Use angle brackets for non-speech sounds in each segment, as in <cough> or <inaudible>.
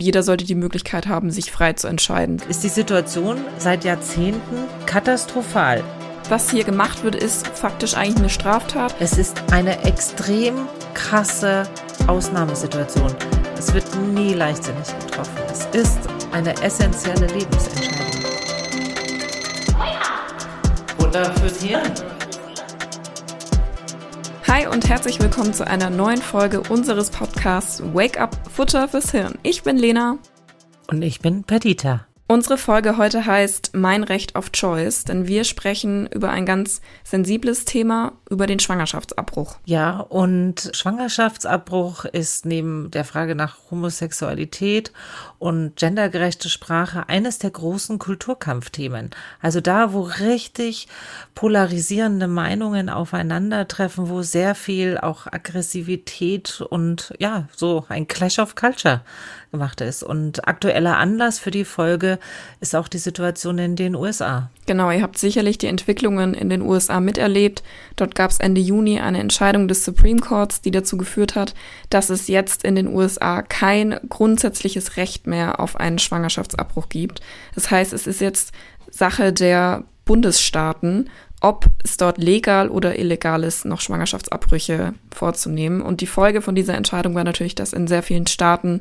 Jeder sollte die Möglichkeit haben, sich frei zu entscheiden. Ist die Situation seit Jahrzehnten katastrophal. Was hier gemacht wird, ist faktisch eigentlich eine Straftat. Es ist eine extrem krasse Ausnahmesituation. Es wird nie leichtsinnig getroffen. Es ist eine essentielle Lebensentscheidung. Wunder fürs Hirn. Hi und herzlich willkommen zu einer neuen Folge unseres Podcasts Wake Up Futter fürs Hirn. Ich bin Lena. Und ich bin Perdita. Unsere Folge heute heißt Mein Recht auf Choice, denn wir sprechen über ein ganz sensibles Thema, über den Schwangerschaftsabbruch. Ja, und Schwangerschaftsabbruch ist neben der Frage nach Homosexualität und gendergerechte Sprache eines der großen Kulturkampfthemen. Also da, wo richtig polarisierende Meinungen aufeinandertreffen, wo sehr viel auch Aggressivität und ja, so ein Clash of Culture gemacht ist. Und aktueller Anlass für die Folge ist auch die Situation in den USA. Genau, ihr habt sicherlich die Entwicklungen in den USA miterlebt. Dort gab es Ende Juni eine Entscheidung des Supreme Courts, die dazu geführt hat, dass es jetzt in den USA kein grundsätzliches Recht mehr auf einen Schwangerschaftsabbruch gibt. Das heißt, es ist jetzt Sache der Bundesstaaten, ob es dort legal oder illegal ist, noch Schwangerschaftsabbrüche vorzunehmen. Und die Folge von dieser Entscheidung war natürlich, dass in sehr vielen Staaten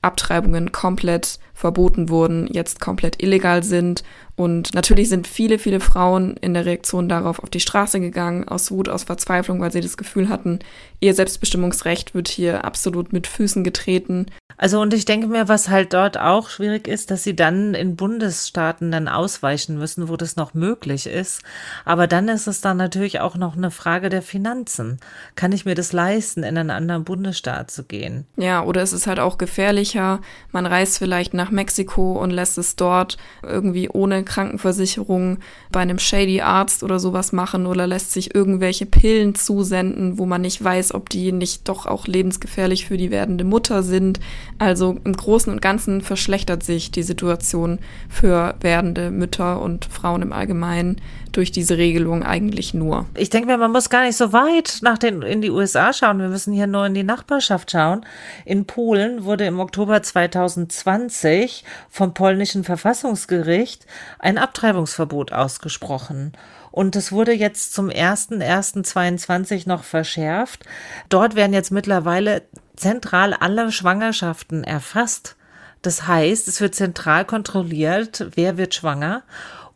Abtreibungen komplett verboten wurden, jetzt komplett illegal sind. Und natürlich sind viele, viele Frauen in der Reaktion darauf auf die Straße gegangen, aus Wut, aus Verzweiflung, weil sie das Gefühl hatten, ihr Selbstbestimmungsrecht wird hier absolut mit Füßen getreten. Also und ich denke mir, was halt dort auch schwierig ist, dass sie dann in Bundesstaaten dann ausweichen müssen, wo das noch möglich ist. Aber dann ist es dann natürlich auch noch eine Frage der Finanzen. Kann ich mir das leisten, in einen anderen Bundesstaat zu gehen? Ja, oder ist es halt auch gefährlicher. Man reist vielleicht nach Mexiko und lässt es dort irgendwie ohne Krankenversicherung bei einem shady Arzt oder sowas machen oder lässt sich irgendwelche Pillen zusenden, wo man nicht weiß, ob die nicht doch auch lebensgefährlich für die werdende Mutter sind. Also im Großen und Ganzen verschlechtert sich die Situation für werdende Mütter und Frauen im Allgemeinen durch diese Regelung eigentlich nur. Ich denke mir, man muss gar nicht so weit nach den, in die USA schauen. Wir müssen hier nur in die Nachbarschaft schauen. In Polen wurde im Oktober 2020 vom polnischen Verfassungsgericht ein Abtreibungsverbot ausgesprochen. Und es wurde jetzt zum 1.1.22 noch verschärft. Dort werden jetzt mittlerweile zentral alle Schwangerschaften erfasst. Das heißt, es wird zentral kontrolliert, wer wird schwanger.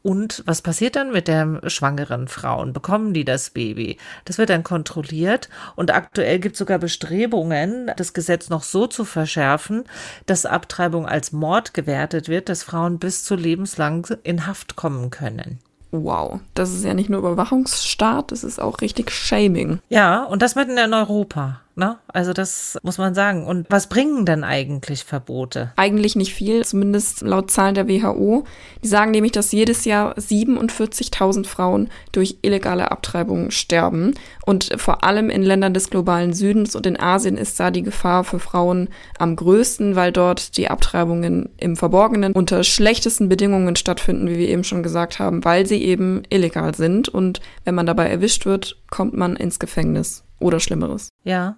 Und was passiert dann mit der schwangeren Frauen? Bekommen die das Baby? Das wird dann kontrolliert und aktuell gibt es sogar Bestrebungen, das Gesetz noch so zu verschärfen, dass Abtreibung als Mord gewertet wird, dass Frauen bis zu lebenslang in Haft kommen können. Wow, das ist ja nicht nur Überwachungsstaat, das ist auch richtig Shaming. Ja, und das mitten in Europa. Ne? Also das muss man sagen. Und was bringen denn eigentlich Verbote? Eigentlich nicht viel, zumindest laut Zahlen der WHO. Die sagen nämlich, dass jedes Jahr 47.000 Frauen durch illegale Abtreibungen sterben. Und vor allem in Ländern des globalen Südens und in Asien ist da die Gefahr für Frauen am größten, weil dort die Abtreibungen im Verborgenen unter schlechtesten Bedingungen stattfinden, wie wir eben schon gesagt haben, weil sie eben illegal sind. Und wenn man dabei erwischt wird, kommt man ins Gefängnis oder Schlimmeres. Ja.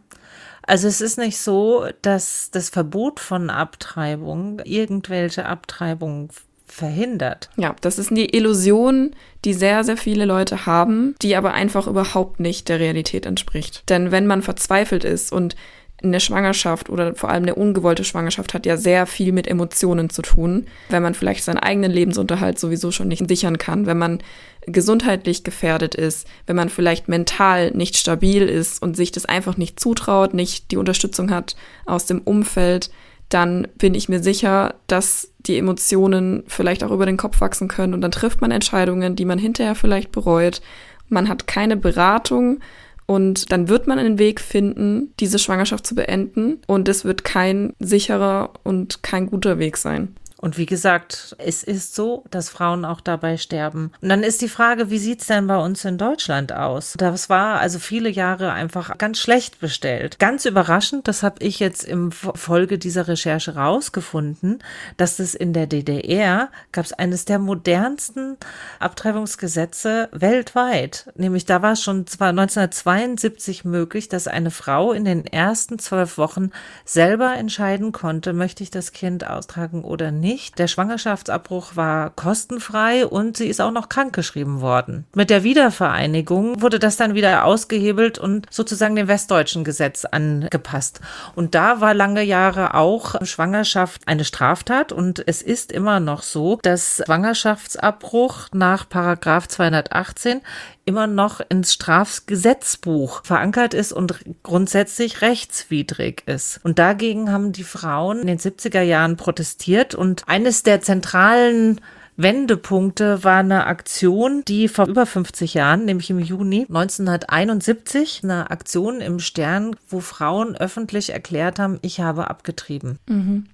Also es ist nicht so, dass das Verbot von Abtreibung irgendwelche Abtreibung verhindert. Ja, das ist eine Illusion, die sehr, sehr viele Leute haben, die aber einfach überhaupt nicht der Realität entspricht. Denn wenn man verzweifelt ist und eine Schwangerschaft oder vor allem eine ungewollte Schwangerschaft hat ja sehr viel mit Emotionen zu tun. Wenn man vielleicht seinen eigenen Lebensunterhalt sowieso schon nicht sichern kann, wenn man gesundheitlich gefährdet ist, wenn man vielleicht mental nicht stabil ist und sich das einfach nicht zutraut, nicht die Unterstützung hat aus dem Umfeld, dann bin ich mir sicher, dass die Emotionen vielleicht auch über den Kopf wachsen können und dann trifft man Entscheidungen, die man hinterher vielleicht bereut. Man hat keine Beratung und dann wird man einen Weg finden, diese Schwangerschaft zu beenden. Und es wird kein sicherer und kein guter Weg sein. Und wie gesagt, es ist so, dass Frauen auch dabei sterben. Und dann ist die Frage, wie sieht's denn bei uns in Deutschland aus? Das war also viele Jahre einfach ganz schlecht bestellt. Ganz überraschend, das habe ich jetzt im Folge dieser Recherche rausgefunden, dass es in der DDR gab es eines der modernsten Abtreibungsgesetze weltweit. Nämlich da war es schon zwar 1972 möglich, dass eine Frau in den ersten zwölf Wochen selber entscheiden konnte, möchte ich das Kind austragen oder nicht. Der Schwangerschaftsabbruch war kostenfrei und sie ist auch noch krankgeschrieben worden. Mit der Wiedervereinigung wurde das dann wieder ausgehebelt und sozusagen dem westdeutschen Gesetz angepasst. Und da war lange Jahre auch Schwangerschaft eine Straftat und es ist immer noch so, dass Schwangerschaftsabbruch nach Paragraph 218 immer noch ins Strafgesetzbuch verankert ist und grundsätzlich rechtswidrig ist. Und dagegen haben die Frauen in den 70er Jahren protestiert und eines der zentralen Wendepunkte war eine Aktion, die vor über 50 Jahren, nämlich im Juni 1971, eine Aktion im Stern, wo Frauen öffentlich erklärt haben, ich habe abgetrieben. Mhm.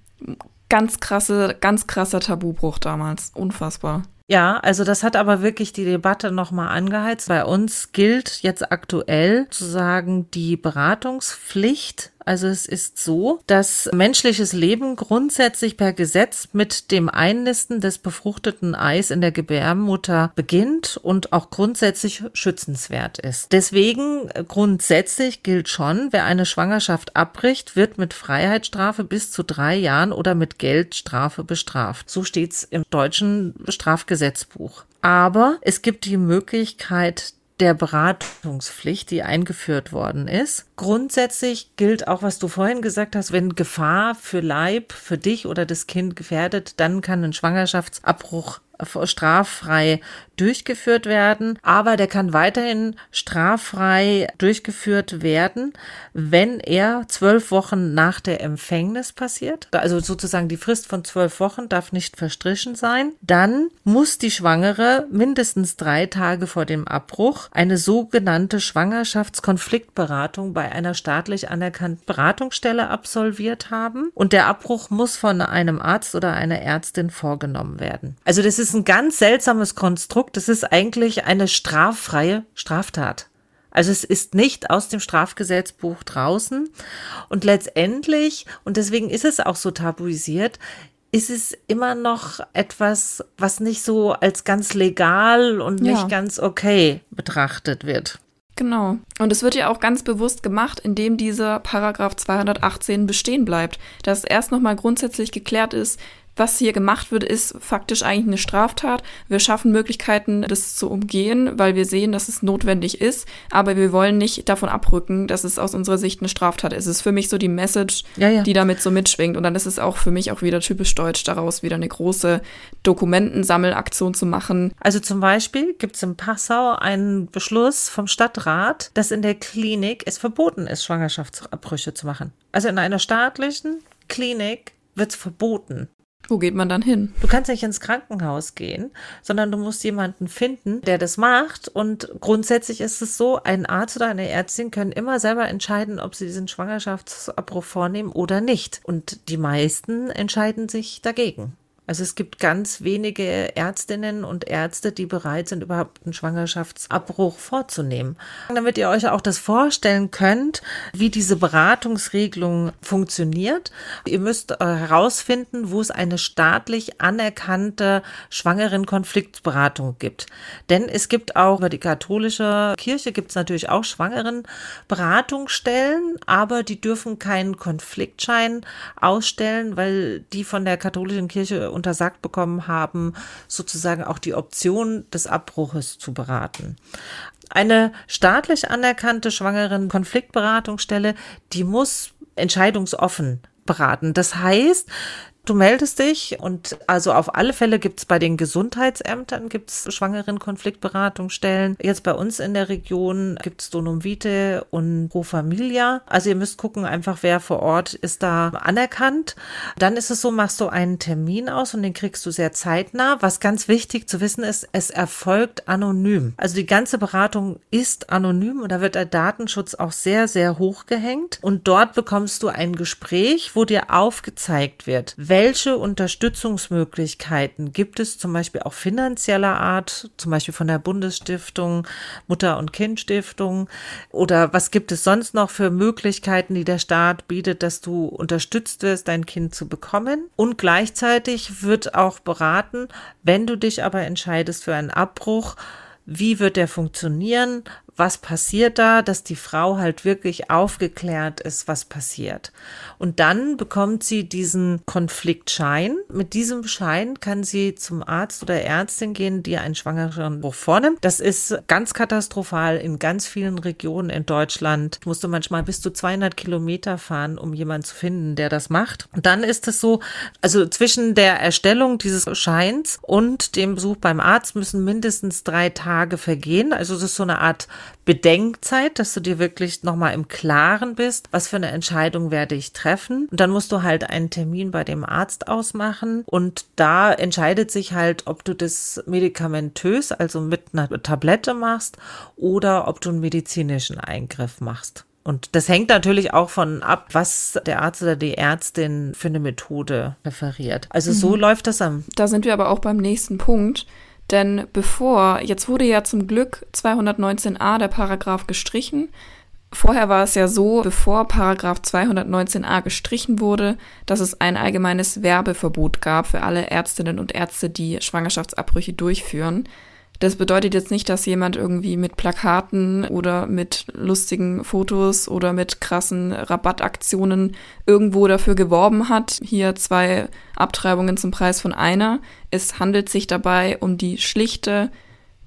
Ganz krasse, ganz krasser Tabubruch damals. Unfassbar. Ja, also das hat aber wirklich die Debatte nochmal angeheizt. Bei uns gilt jetzt aktuell zu sagen die Beratungspflicht also es ist so, dass menschliches Leben grundsätzlich per Gesetz mit dem Einnisten des befruchteten Eis in der Gebärmutter beginnt und auch grundsätzlich schützenswert ist. Deswegen äh, grundsätzlich gilt schon, wer eine Schwangerschaft abbricht, wird mit Freiheitsstrafe bis zu drei Jahren oder mit Geldstrafe bestraft. So steht's im deutschen Strafgesetzbuch. Aber es gibt die Möglichkeit der Beratungspflicht, die eingeführt worden ist. Grundsätzlich gilt auch, was du vorhin gesagt hast, wenn Gefahr für Leib, für dich oder das Kind gefährdet, dann kann ein Schwangerschaftsabbruch straffrei durchgeführt werden, aber der kann weiterhin straffrei durchgeführt werden, wenn er zwölf Wochen nach der Empfängnis passiert. Also sozusagen die Frist von zwölf Wochen darf nicht verstrichen sein. Dann muss die Schwangere mindestens drei Tage vor dem Abbruch eine sogenannte Schwangerschaftskonfliktberatung bei einer staatlich anerkannten Beratungsstelle absolviert haben und der Abbruch muss von einem Arzt oder einer Ärztin vorgenommen werden. Also das ist ein ganz seltsames Konstrukt das ist eigentlich eine straffreie Straftat. Also es ist nicht aus dem Strafgesetzbuch draußen. Und letztendlich, und deswegen ist es auch so tabuisiert, ist es immer noch etwas, was nicht so als ganz legal und ja. nicht ganz okay betrachtet wird. Genau. Und es wird ja auch ganz bewusst gemacht, indem dieser Paragraph 218 bestehen bleibt, dass erst nochmal grundsätzlich geklärt ist, was hier gemacht wird, ist faktisch eigentlich eine Straftat. Wir schaffen Möglichkeiten, das zu umgehen, weil wir sehen, dass es notwendig ist. Aber wir wollen nicht davon abrücken, dass es aus unserer Sicht eine Straftat ist. Es ist für mich so die Message, ja, ja. die damit so mitschwingt. Und dann ist es auch für mich auch wieder typisch deutsch, daraus wieder eine große Dokumentensammelaktion zu machen. Also zum Beispiel gibt es in Passau einen Beschluss vom Stadtrat, dass in der Klinik es verboten ist, Schwangerschaftsabbrüche zu machen. Also in einer staatlichen Klinik wird es verboten. Wo geht man dann hin? Du kannst nicht ins Krankenhaus gehen, sondern du musst jemanden finden, der das macht. Und grundsätzlich ist es so, ein Arzt oder eine Ärztin können immer selber entscheiden, ob sie diesen Schwangerschaftsabbruch vornehmen oder nicht. Und die meisten entscheiden sich dagegen. Also es gibt ganz wenige Ärztinnen und Ärzte, die bereit sind, überhaupt einen Schwangerschaftsabbruch vorzunehmen. Damit ihr euch auch das vorstellen könnt, wie diese Beratungsregelung funktioniert. Ihr müsst äh, herausfinden, wo es eine staatlich anerkannte Schwangeren-Konfliktberatung gibt. Denn es gibt auch über die katholische Kirche gibt es natürlich auch Schwangeren-Beratungsstellen, aber die dürfen keinen Konfliktschein ausstellen, weil die von der katholischen Kirche untersagt bekommen haben, sozusagen auch die Option des Abbruches zu beraten. Eine staatlich anerkannte Schwangeren-Konfliktberatungsstelle, die muss entscheidungsoffen beraten. Das heißt, Du meldest dich und also auf alle Fälle gibt's bei den Gesundheitsämtern gibt's Schwangeren-Konfliktberatungsstellen. Jetzt bei uns in der Region gibt's Donum Vitae und Pro Familia. Also ihr müsst gucken einfach, wer vor Ort ist da anerkannt. Dann ist es so, machst du einen Termin aus und den kriegst du sehr zeitnah. Was ganz wichtig zu wissen ist, es erfolgt anonym. Also die ganze Beratung ist anonym und da wird der Datenschutz auch sehr, sehr hoch gehängt. Und dort bekommst du ein Gespräch, wo dir aufgezeigt wird, welche Unterstützungsmöglichkeiten gibt es zum Beispiel auch finanzieller Art, zum Beispiel von der Bundesstiftung, Mutter- und Kindstiftung oder was gibt es sonst noch für Möglichkeiten, die der Staat bietet, dass du unterstützt wirst, dein Kind zu bekommen. Und gleichzeitig wird auch beraten, wenn du dich aber entscheidest für einen Abbruch, wie wird der funktionieren, was passiert da, dass die Frau halt wirklich aufgeklärt ist, was passiert. Und dann bekommt sie diesen Konfliktschein. Mit diesem Schein kann sie zum Arzt oder Ärztin gehen, die einen Schwangerenbruch vornimmt. Das ist ganz katastrophal in ganz vielen Regionen in Deutschland. Musst du manchmal bis zu 200 Kilometer fahren, um jemanden zu finden, der das macht. Und dann ist es so, also zwischen der Erstellung dieses Scheins und dem Besuch beim Arzt müssen mindestens drei Tage vergehen. Also es ist so eine Art Bedenkzeit, dass du dir wirklich nochmal im Klaren bist, was für eine Entscheidung werde ich treffen. Und dann musst du halt einen Termin bei dem Arzt ausmachen und da entscheidet sich halt, ob du das medikamentös, also mit einer Tablette machst oder ob du einen medizinischen Eingriff machst. Und das hängt natürlich auch von ab, was der Arzt oder die Ärztin für eine Methode referiert. Also so mhm. läuft das am. Da sind wir aber auch beim nächsten Punkt. Denn bevor, jetzt wurde ja zum Glück 219a der Paragraph gestrichen. Vorher war es ja so, bevor Paragraph 219a gestrichen wurde, dass es ein allgemeines Werbeverbot gab für alle Ärztinnen und Ärzte, die Schwangerschaftsabbrüche durchführen. Das bedeutet jetzt nicht, dass jemand irgendwie mit Plakaten oder mit lustigen Fotos oder mit krassen Rabattaktionen irgendwo dafür geworben hat. Hier zwei Abtreibungen zum Preis von einer. Es handelt sich dabei um die schlichte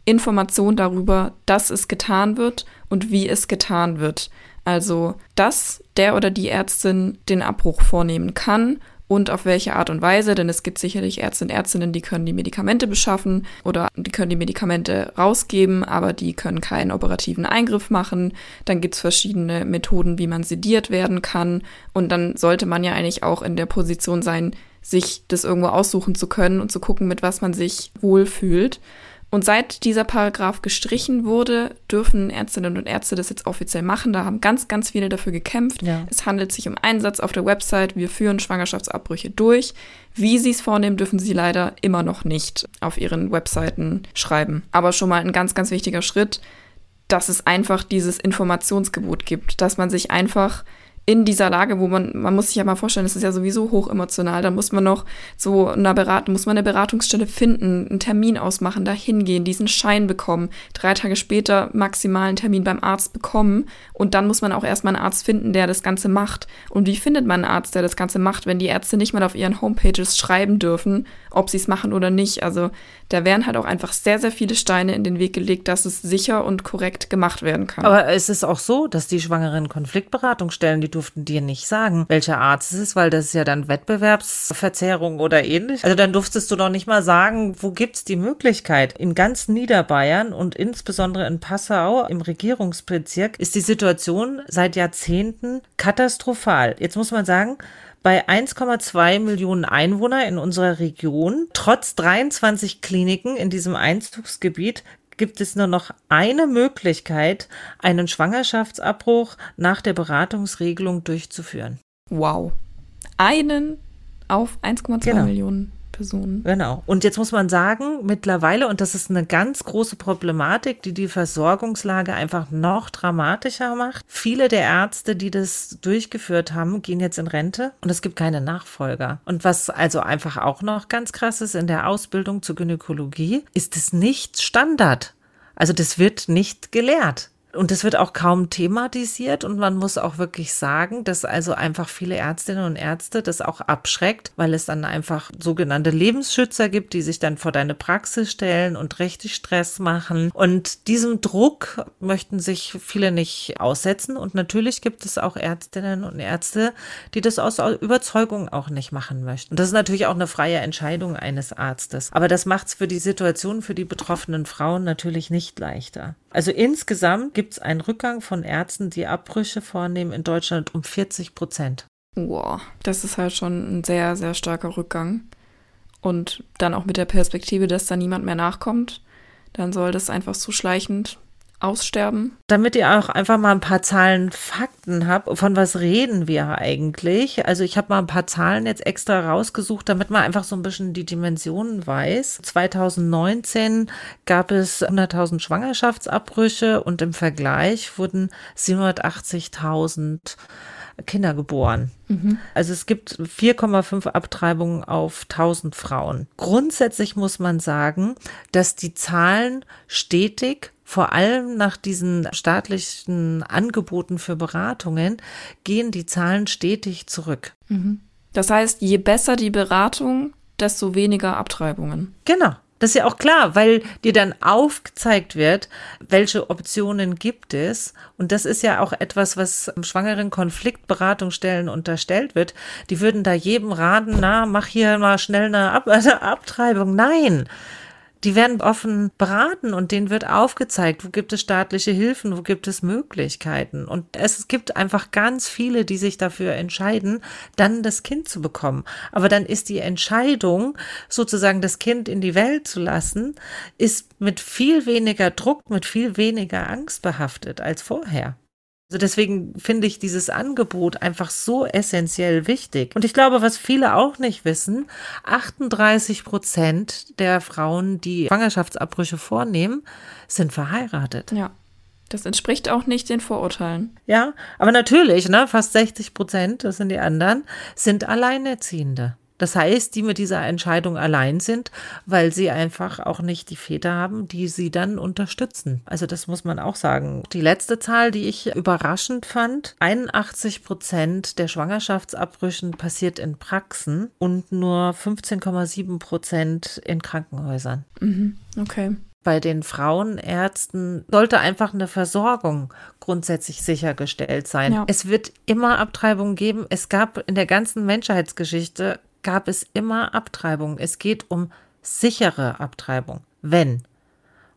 Information darüber, dass es getan wird und wie es getan wird. Also, dass der oder die Ärztin den Abbruch vornehmen kann und auf welche Art und Weise, denn es gibt sicherlich Ärzte und Ärztinnen, die können die Medikamente beschaffen oder die können die Medikamente rausgeben, aber die können keinen operativen Eingriff machen. Dann gibt es verschiedene Methoden, wie man sediert werden kann und dann sollte man ja eigentlich auch in der Position sein, sich das irgendwo aussuchen zu können und zu gucken, mit was man sich wohlfühlt. Und seit dieser Paragraph gestrichen wurde, dürfen Ärztinnen und Ärzte das jetzt offiziell machen. Da haben ganz, ganz viele dafür gekämpft. Ja. Es handelt sich um einen Satz auf der Website. Wir führen Schwangerschaftsabbrüche durch. Wie sie es vornehmen, dürfen sie leider immer noch nicht auf ihren Webseiten schreiben. Aber schon mal ein ganz, ganz wichtiger Schritt, dass es einfach dieses Informationsgebot gibt, dass man sich einfach in dieser Lage, wo man, man muss sich ja mal vorstellen, es ist ja sowieso hoch emotional, da muss man noch so einer Beratung, muss man eine Beratungsstelle finden, einen Termin ausmachen, da hingehen, diesen Schein bekommen, drei Tage später maximal einen Termin beim Arzt bekommen und dann muss man auch erstmal einen Arzt finden, der das Ganze macht. Und wie findet man einen Arzt, der das Ganze macht, wenn die Ärzte nicht mal auf ihren Homepages schreiben dürfen, ob sie es machen oder nicht? Also da werden halt auch einfach sehr, sehr viele Steine in den Weg gelegt, dass es sicher und korrekt gemacht werden kann. Aber es ist auch so, dass die Schwangeren Konfliktberatungsstellen, die durften dir nicht sagen, welcher Arzt es ist, weil das ist ja dann Wettbewerbsverzerrung oder ähnlich. Also dann durftest du doch nicht mal sagen, wo gibt's die Möglichkeit. In ganz Niederbayern und insbesondere in Passau im Regierungsbezirk ist die Situation seit Jahrzehnten katastrophal. Jetzt muss man sagen, bei 1,2 Millionen Einwohner in unserer Region, trotz 23 Kliniken in diesem Einzugsgebiet, gibt es nur noch eine Möglichkeit, einen Schwangerschaftsabbruch nach der Beratungsregelung durchzuführen. Wow. Einen auf 1,2 genau. Millionen. Personen. Genau. Und jetzt muss man sagen, mittlerweile, und das ist eine ganz große Problematik, die die Versorgungslage einfach noch dramatischer macht. Viele der Ärzte, die das durchgeführt haben, gehen jetzt in Rente und es gibt keine Nachfolger. Und was also einfach auch noch ganz krass ist, in der Ausbildung zur Gynäkologie ist es nicht Standard. Also das wird nicht gelehrt. Und das wird auch kaum thematisiert und man muss auch wirklich sagen, dass also einfach viele Ärztinnen und Ärzte das auch abschreckt, weil es dann einfach sogenannte Lebensschützer gibt, die sich dann vor deine Praxis stellen und richtig Stress machen. Und diesem Druck möchten sich viele nicht aussetzen. Und natürlich gibt es auch Ärztinnen und Ärzte, die das aus Überzeugung auch nicht machen möchten. Und das ist natürlich auch eine freie Entscheidung eines Arztes. Aber das macht es für die Situation für die betroffenen Frauen natürlich nicht leichter. Also insgesamt gibt es einen Rückgang von Ärzten, die Abbrüche vornehmen in Deutschland um 40 Prozent. Wow, das ist halt schon ein sehr, sehr starker Rückgang. Und dann auch mit der Perspektive, dass da niemand mehr nachkommt, dann soll das einfach so schleichend aussterben? Damit ihr auch einfach mal ein paar Zahlen, Fakten habt, von was reden wir eigentlich? Also ich habe mal ein paar Zahlen jetzt extra rausgesucht, damit man einfach so ein bisschen die Dimensionen weiß. 2019 gab es 100.000 Schwangerschaftsabbrüche und im Vergleich wurden 780.000 Kinder geboren. Mhm. Also es gibt 4,5 Abtreibungen auf 1000 Frauen. Grundsätzlich muss man sagen, dass die Zahlen stetig vor allem nach diesen staatlichen Angeboten für Beratungen gehen die Zahlen stetig zurück. Mhm. Das heißt, je besser die Beratung, desto weniger Abtreibungen. Genau. Das ist ja auch klar, weil dir dann aufgezeigt wird, welche Optionen gibt es. Und das ist ja auch etwas, was schwangeren Konfliktberatungsstellen unterstellt wird. Die würden da jedem raten, na, mach hier mal schnell eine, Ab <laughs> eine Abtreibung. Nein die werden offen beraten und denen wird aufgezeigt, wo gibt es staatliche Hilfen, wo gibt es Möglichkeiten. Und es gibt einfach ganz viele, die sich dafür entscheiden, dann das Kind zu bekommen. Aber dann ist die Entscheidung, sozusagen das Kind in die Welt zu lassen, ist mit viel weniger Druck, mit viel weniger Angst behaftet als vorher. Also deswegen finde ich dieses Angebot einfach so essentiell wichtig. Und ich glaube, was viele auch nicht wissen, 38 Prozent der Frauen, die Schwangerschaftsabbrüche vornehmen, sind verheiratet. Ja. Das entspricht auch nicht den Vorurteilen. Ja, aber natürlich, ne, fast 60 Prozent, das sind die anderen, sind Alleinerziehende. Das heißt, die mit dieser Entscheidung allein sind, weil sie einfach auch nicht die Väter haben, die sie dann unterstützen. Also das muss man auch sagen. Die letzte Zahl, die ich überraschend fand, 81 Prozent der Schwangerschaftsabbrüchen passiert in Praxen und nur 15,7 Prozent in Krankenhäusern. Mhm. Okay bei den Frauenärzten sollte einfach eine Versorgung grundsätzlich sichergestellt sein. Ja. Es wird immer Abtreibungen geben. Es gab in der ganzen Menschheitsgeschichte gab es immer Abtreibung. Es geht um sichere Abtreibung, wenn.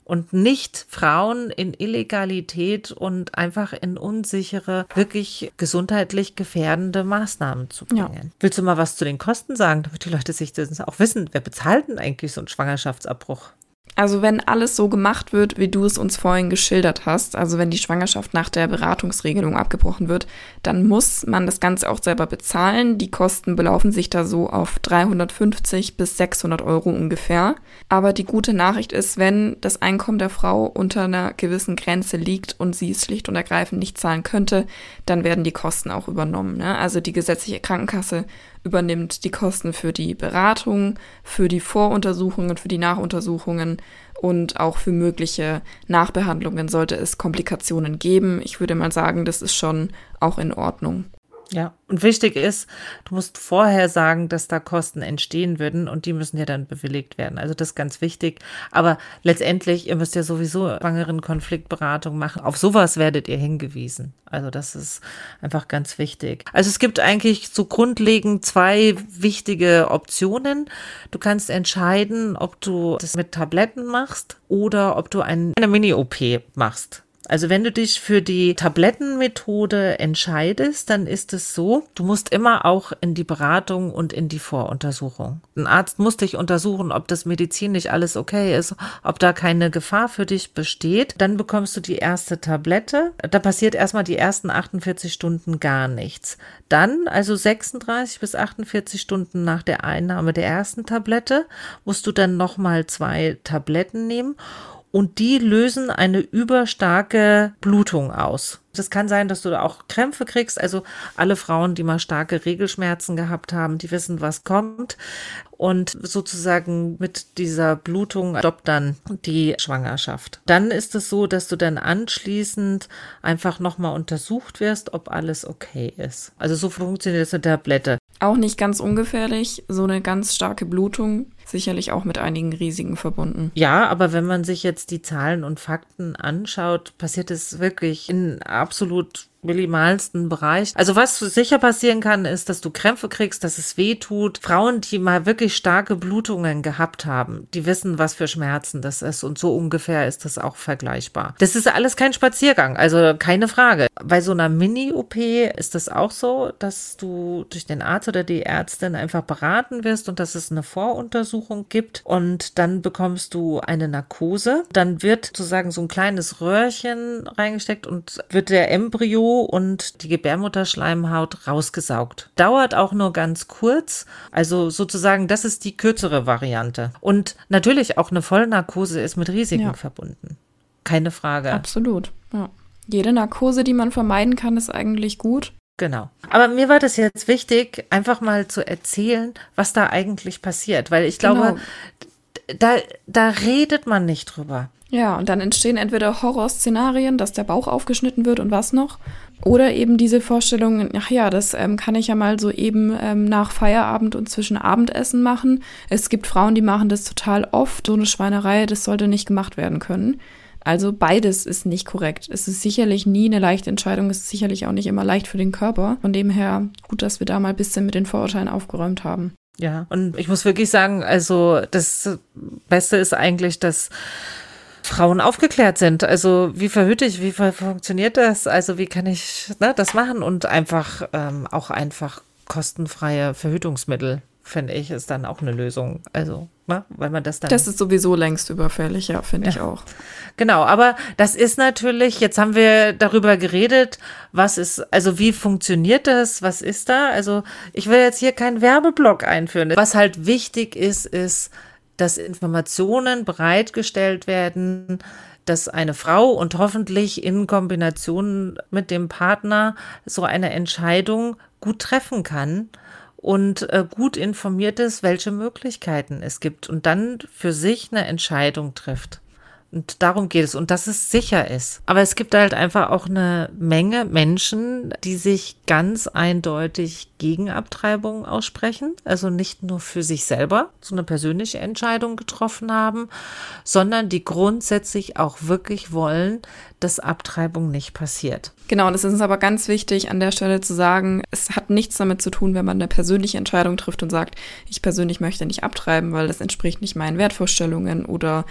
Und nicht Frauen in Illegalität und einfach in unsichere, wirklich gesundheitlich gefährdende Maßnahmen zu bringen. Ja. Willst du mal was zu den Kosten sagen, damit die Leute sich das auch wissen? Wer bezahlt denn eigentlich so einen Schwangerschaftsabbruch? Also wenn alles so gemacht wird, wie du es uns vorhin geschildert hast, also wenn die Schwangerschaft nach der Beratungsregelung abgebrochen wird, dann muss man das Ganze auch selber bezahlen. Die Kosten belaufen sich da so auf 350 bis 600 Euro ungefähr. Aber die gute Nachricht ist, wenn das Einkommen der Frau unter einer gewissen Grenze liegt und sie es schlicht und ergreifend nicht zahlen könnte, dann werden die Kosten auch übernommen. Ne? Also die gesetzliche Krankenkasse übernimmt die Kosten für die Beratung, für die Voruntersuchungen, für die Nachuntersuchungen und auch für mögliche Nachbehandlungen sollte es Komplikationen geben. Ich würde mal sagen, das ist schon auch in Ordnung. Ja, und wichtig ist, du musst vorher sagen, dass da Kosten entstehen würden und die müssen ja dann bewilligt werden. Also das ist ganz wichtig. Aber letztendlich, ihr müsst ja sowieso schwangeren Konfliktberatung machen. Auf sowas werdet ihr hingewiesen. Also das ist einfach ganz wichtig. Also es gibt eigentlich so grundlegend zwei wichtige Optionen. Du kannst entscheiden, ob du das mit Tabletten machst oder ob du eine Mini-OP machst. Also wenn du dich für die Tablettenmethode entscheidest, dann ist es so, du musst immer auch in die Beratung und in die Voruntersuchung. Ein Arzt muss dich untersuchen, ob das medizinisch alles okay ist, ob da keine Gefahr für dich besteht. Dann bekommst du die erste Tablette. Da passiert erstmal die ersten 48 Stunden gar nichts. Dann, also 36 bis 48 Stunden nach der Einnahme der ersten Tablette, musst du dann nochmal zwei Tabletten nehmen und die lösen eine überstarke Blutung aus. Das kann sein, dass du da auch Krämpfe kriegst. Also alle Frauen, die mal starke Regelschmerzen gehabt haben, die wissen, was kommt. Und sozusagen mit dieser Blutung stoppt dann die Schwangerschaft. Dann ist es so, dass du dann anschließend einfach nochmal untersucht wirst, ob alles okay ist. Also so funktioniert das mit der Tablette. Auch nicht ganz ungefährlich. So eine ganz starke Blutung sicherlich auch mit einigen Risiken verbunden. Ja, aber wenn man sich jetzt die Zahlen und Fakten anschaut, passiert es wirklich in absolut minimalsten Bereich. Also was sicher passieren kann, ist, dass du Krämpfe kriegst, dass es weh tut. Frauen, die mal wirklich starke Blutungen gehabt haben, die wissen, was für Schmerzen das ist und so ungefähr ist das auch vergleichbar. Das ist alles kein Spaziergang, also keine Frage. Bei so einer Mini-OP ist das auch so, dass du durch den Arzt oder die Ärztin einfach beraten wirst und das ist eine Voruntersuchung gibt und dann bekommst du eine Narkose. Dann wird sozusagen so ein kleines Röhrchen reingesteckt und wird der Embryo und die Gebärmutterschleimhaut rausgesaugt. Dauert auch nur ganz kurz. Also sozusagen, das ist die kürzere Variante. Und natürlich auch eine Vollnarkose ist mit Risiken ja. verbunden. Keine Frage. Absolut. Ja. Jede Narkose, die man vermeiden kann, ist eigentlich gut. Genau. Aber mir war das jetzt wichtig, einfach mal zu erzählen, was da eigentlich passiert, weil ich glaube, genau. da, da redet man nicht drüber. Ja, und dann entstehen entweder Horrorszenarien, dass der Bauch aufgeschnitten wird und was noch. Oder eben diese Vorstellung, ach ja, das ähm, kann ich ja mal so eben ähm, nach Feierabend und zwischen Abendessen machen. Es gibt Frauen, die machen das total oft. So eine Schweinerei, das sollte nicht gemacht werden können. Also beides ist nicht korrekt. Es ist sicherlich nie eine leichte Entscheidung, es ist sicherlich auch nicht immer leicht für den Körper. Von dem her gut, dass wir da mal ein bisschen mit den Vorurteilen aufgeräumt haben. Ja, und ich muss wirklich sagen, also das Beste ist eigentlich, dass Frauen aufgeklärt sind. Also wie verhüte ich, wie funktioniert das? Also wie kann ich ne, das machen und einfach ähm, auch einfach kostenfreie Verhütungsmittel finde ich, ist dann auch eine Lösung. Also, ne, weil man das dann. Das ist sowieso längst überfällig, ja, finde ja. ich auch. Genau, aber das ist natürlich, jetzt haben wir darüber geredet, was ist, also wie funktioniert das, was ist da? Also, ich will jetzt hier keinen Werbeblock einführen. Was halt wichtig ist, ist, dass Informationen bereitgestellt werden, dass eine Frau und hoffentlich in Kombination mit dem Partner so eine Entscheidung gut treffen kann und äh, gut informiert ist, welche Möglichkeiten es gibt und dann für sich eine Entscheidung trifft. Und darum geht es. Und dass es sicher ist. Aber es gibt halt einfach auch eine Menge Menschen, die sich ganz eindeutig gegen Abtreibung aussprechen. Also nicht nur für sich selber so eine persönliche Entscheidung getroffen haben, sondern die grundsätzlich auch wirklich wollen, dass Abtreibung nicht passiert. Genau, das ist uns aber ganz wichtig an der Stelle zu sagen, es hat nichts damit zu tun, wenn man eine persönliche Entscheidung trifft und sagt, ich persönlich möchte nicht abtreiben, weil das entspricht nicht meinen Wertvorstellungen oder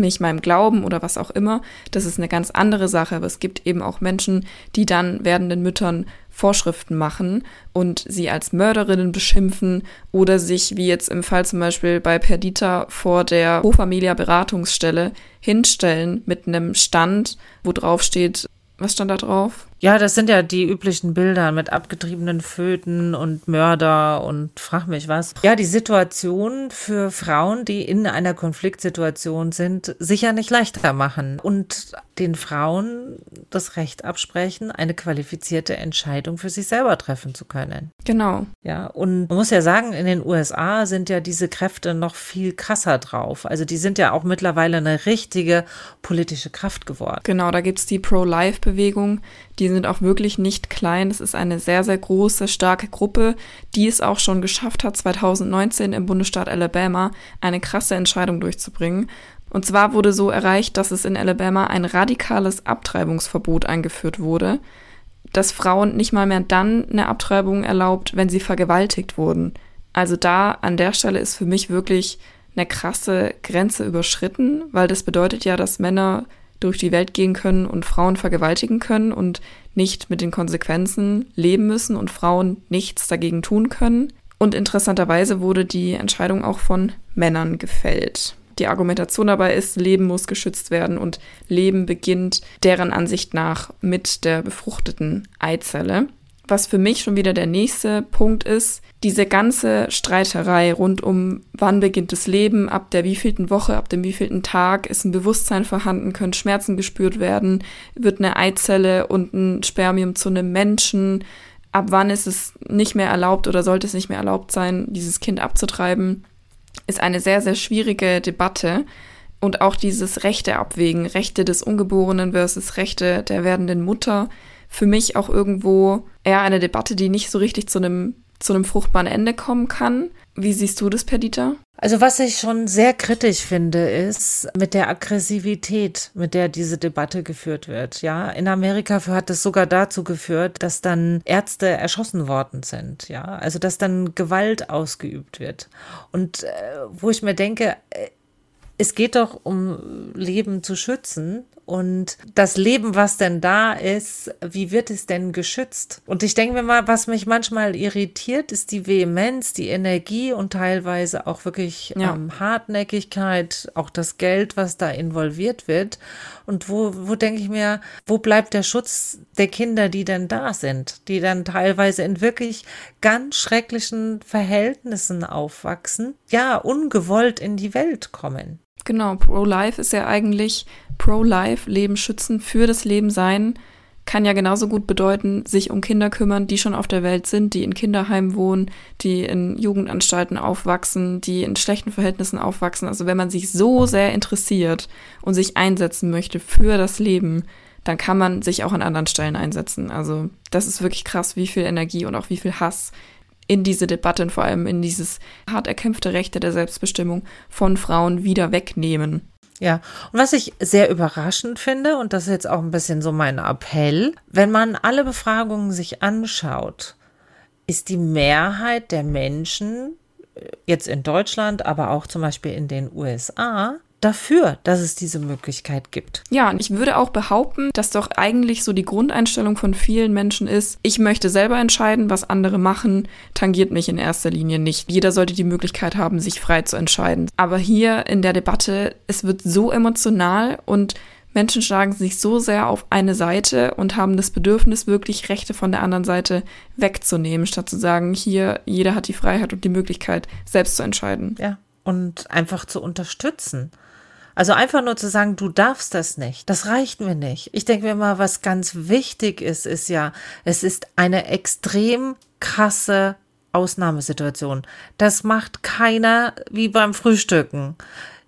mich meinem Glauben oder was auch immer. Das ist eine ganz andere Sache, aber es gibt eben auch Menschen, die dann werdenden Müttern Vorschriften machen und sie als Mörderinnen beschimpfen oder sich, wie jetzt im Fall zum Beispiel bei Perdita, vor der Hofamilia Beratungsstelle hinstellen mit einem Stand, wo drauf steht, was stand da drauf? Ja, das sind ja die üblichen Bilder mit abgetriebenen Föten und Mörder und frag mich was. Ja, die Situation für Frauen, die in einer Konfliktsituation sind, sicher nicht leichter machen und den Frauen das Recht absprechen, eine qualifizierte Entscheidung für sich selber treffen zu können. Genau. Ja, und man muss ja sagen, in den USA sind ja diese Kräfte noch viel krasser drauf. Also die sind ja auch mittlerweile eine richtige politische Kraft geworden. Genau, da gibt's die Pro-Life-Bewegung, die sind auch wirklich nicht klein. Es ist eine sehr, sehr große, starke Gruppe, die es auch schon geschafft hat, 2019 im Bundesstaat Alabama eine krasse Entscheidung durchzubringen. Und zwar wurde so erreicht, dass es in Alabama ein radikales Abtreibungsverbot eingeführt wurde, dass Frauen nicht mal mehr dann eine Abtreibung erlaubt, wenn sie vergewaltigt wurden. Also da an der Stelle ist für mich wirklich eine krasse Grenze überschritten, weil das bedeutet ja, dass Männer durch die Welt gehen können und Frauen vergewaltigen können und nicht mit den Konsequenzen leben müssen und Frauen nichts dagegen tun können. Und interessanterweise wurde die Entscheidung auch von Männern gefällt. Die Argumentation dabei ist, Leben muss geschützt werden und Leben beginnt deren Ansicht nach mit der befruchteten Eizelle. Was für mich schon wieder der nächste Punkt ist, diese ganze Streiterei rund um, wann beginnt das Leben, ab der wievielten Woche, ab dem wievielten Tag ist ein Bewusstsein vorhanden, können Schmerzen gespürt werden, wird eine Eizelle und ein Spermium zu einem Menschen, ab wann ist es nicht mehr erlaubt oder sollte es nicht mehr erlaubt sein, dieses Kind abzutreiben, ist eine sehr, sehr schwierige Debatte. Und auch dieses Rechte abwägen, Rechte des Ungeborenen versus Rechte der werdenden Mutter, für mich auch irgendwo eher eine Debatte, die nicht so richtig zu einem zu einem fruchtbaren Ende kommen kann. Wie siehst du das, Perdita? Also was ich schon sehr kritisch finde, ist mit der Aggressivität, mit der diese Debatte geführt wird. Ja, in Amerika hat es sogar dazu geführt, dass dann Ärzte erschossen worden sind. Ja, also dass dann Gewalt ausgeübt wird. Und äh, wo ich mir denke, äh, es geht doch um Leben zu schützen Und das Leben, was denn da ist, wie wird es denn geschützt? Und ich denke mir mal, was mich manchmal irritiert, ist die Vehemenz, die Energie und teilweise auch wirklich ja. ähm, Hartnäckigkeit, auch das Geld, was da involviert wird. Und wo, wo denke ich mir, wo bleibt der Schutz der Kinder, die denn da sind, die dann teilweise in wirklich ganz schrecklichen Verhältnissen aufwachsen, ja, ungewollt in die Welt kommen. Genau, Pro-Life ist ja eigentlich Pro-Life, Leben schützen, für das Leben sein, kann ja genauso gut bedeuten, sich um Kinder kümmern, die schon auf der Welt sind, die in Kinderheimen wohnen, die in Jugendanstalten aufwachsen, die in schlechten Verhältnissen aufwachsen. Also wenn man sich so sehr interessiert und sich einsetzen möchte für das Leben, dann kann man sich auch an anderen Stellen einsetzen. Also das ist wirklich krass, wie viel Energie und auch wie viel Hass in diese Debatte und vor allem in dieses hart erkämpfte Rechte der Selbstbestimmung von Frauen wieder wegnehmen. Ja, und was ich sehr überraschend finde, und das ist jetzt auch ein bisschen so mein Appell, wenn man alle Befragungen sich anschaut, ist die Mehrheit der Menschen äh, jetzt in Deutschland, aber auch zum Beispiel in den USA, dafür, dass es diese Möglichkeit gibt. Ja, und ich würde auch behaupten, dass doch eigentlich so die Grundeinstellung von vielen Menschen ist, ich möchte selber entscheiden, was andere machen, tangiert mich in erster Linie nicht. Jeder sollte die Möglichkeit haben, sich frei zu entscheiden. Aber hier in der Debatte, es wird so emotional und Menschen schlagen sich so sehr auf eine Seite und haben das Bedürfnis, wirklich Rechte von der anderen Seite wegzunehmen, statt zu sagen, hier, jeder hat die Freiheit und die Möglichkeit, selbst zu entscheiden. Ja, und einfach zu unterstützen. Also einfach nur zu sagen, du darfst das nicht, das reicht mir nicht. Ich denke mir mal, was ganz wichtig ist, ist ja, es ist eine extrem krasse Ausnahmesituation. Das macht keiner wie beim Frühstücken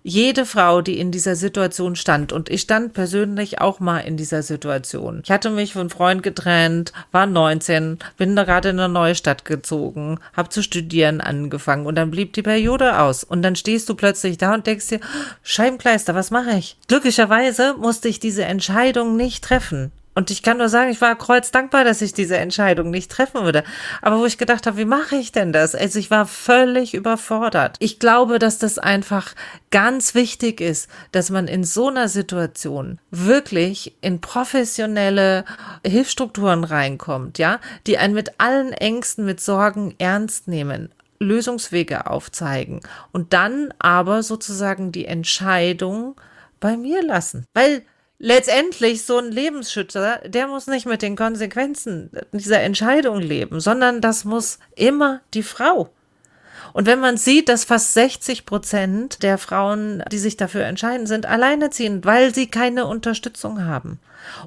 jede Frau, die in dieser Situation stand, und ich stand persönlich auch mal in dieser Situation. Ich hatte mich von Freund getrennt, war 19, bin da gerade in eine neue Stadt gezogen, habe zu studieren angefangen und dann blieb die Periode aus. Und dann stehst du plötzlich da und denkst dir, Scheibenkleister, was mache ich? Glücklicherweise musste ich diese Entscheidung nicht treffen. Und ich kann nur sagen, ich war kreuzdankbar, dass ich diese Entscheidung nicht treffen würde. Aber wo ich gedacht habe, wie mache ich denn das? Also ich war völlig überfordert. Ich glaube, dass das einfach ganz wichtig ist, dass man in so einer Situation wirklich in professionelle Hilfsstrukturen reinkommt, ja, die einen mit allen Ängsten, mit Sorgen ernst nehmen Lösungswege aufzeigen und dann aber sozusagen die Entscheidung bei mir lassen. Weil letztendlich so ein Lebensschützer, der muss nicht mit den Konsequenzen dieser Entscheidung leben, sondern das muss immer die Frau. Und wenn man sieht, dass fast 60 Prozent der Frauen, die sich dafür entscheiden, sind alleinerziehend, weil sie keine Unterstützung haben.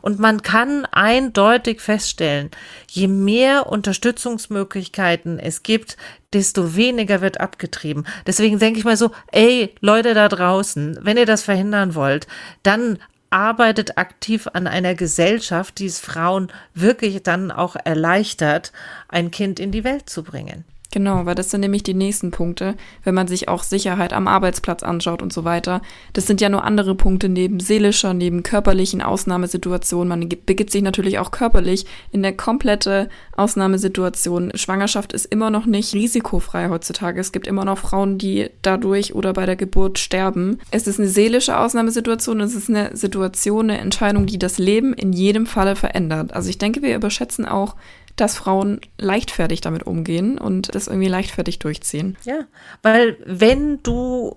Und man kann eindeutig feststellen, je mehr Unterstützungsmöglichkeiten es gibt, desto weniger wird abgetrieben. Deswegen denke ich mal so, ey, Leute da draußen, wenn ihr das verhindern wollt, dann arbeitet aktiv an einer Gesellschaft, die es Frauen wirklich dann auch erleichtert, ein Kind in die Welt zu bringen. Genau, weil das sind nämlich die nächsten Punkte, wenn man sich auch Sicherheit am Arbeitsplatz anschaut und so weiter. Das sind ja nur andere Punkte neben seelischer, neben körperlichen Ausnahmesituationen. Man begibt sich natürlich auch körperlich in der komplette Ausnahmesituation. Schwangerschaft ist immer noch nicht risikofrei heutzutage. Es gibt immer noch Frauen, die dadurch oder bei der Geburt sterben. Es ist eine seelische Ausnahmesituation. Es ist eine Situation, eine Entscheidung, die das Leben in jedem Falle verändert. Also ich denke, wir überschätzen auch dass Frauen leichtfertig damit umgehen und das irgendwie leichtfertig durchziehen. Ja, weil wenn du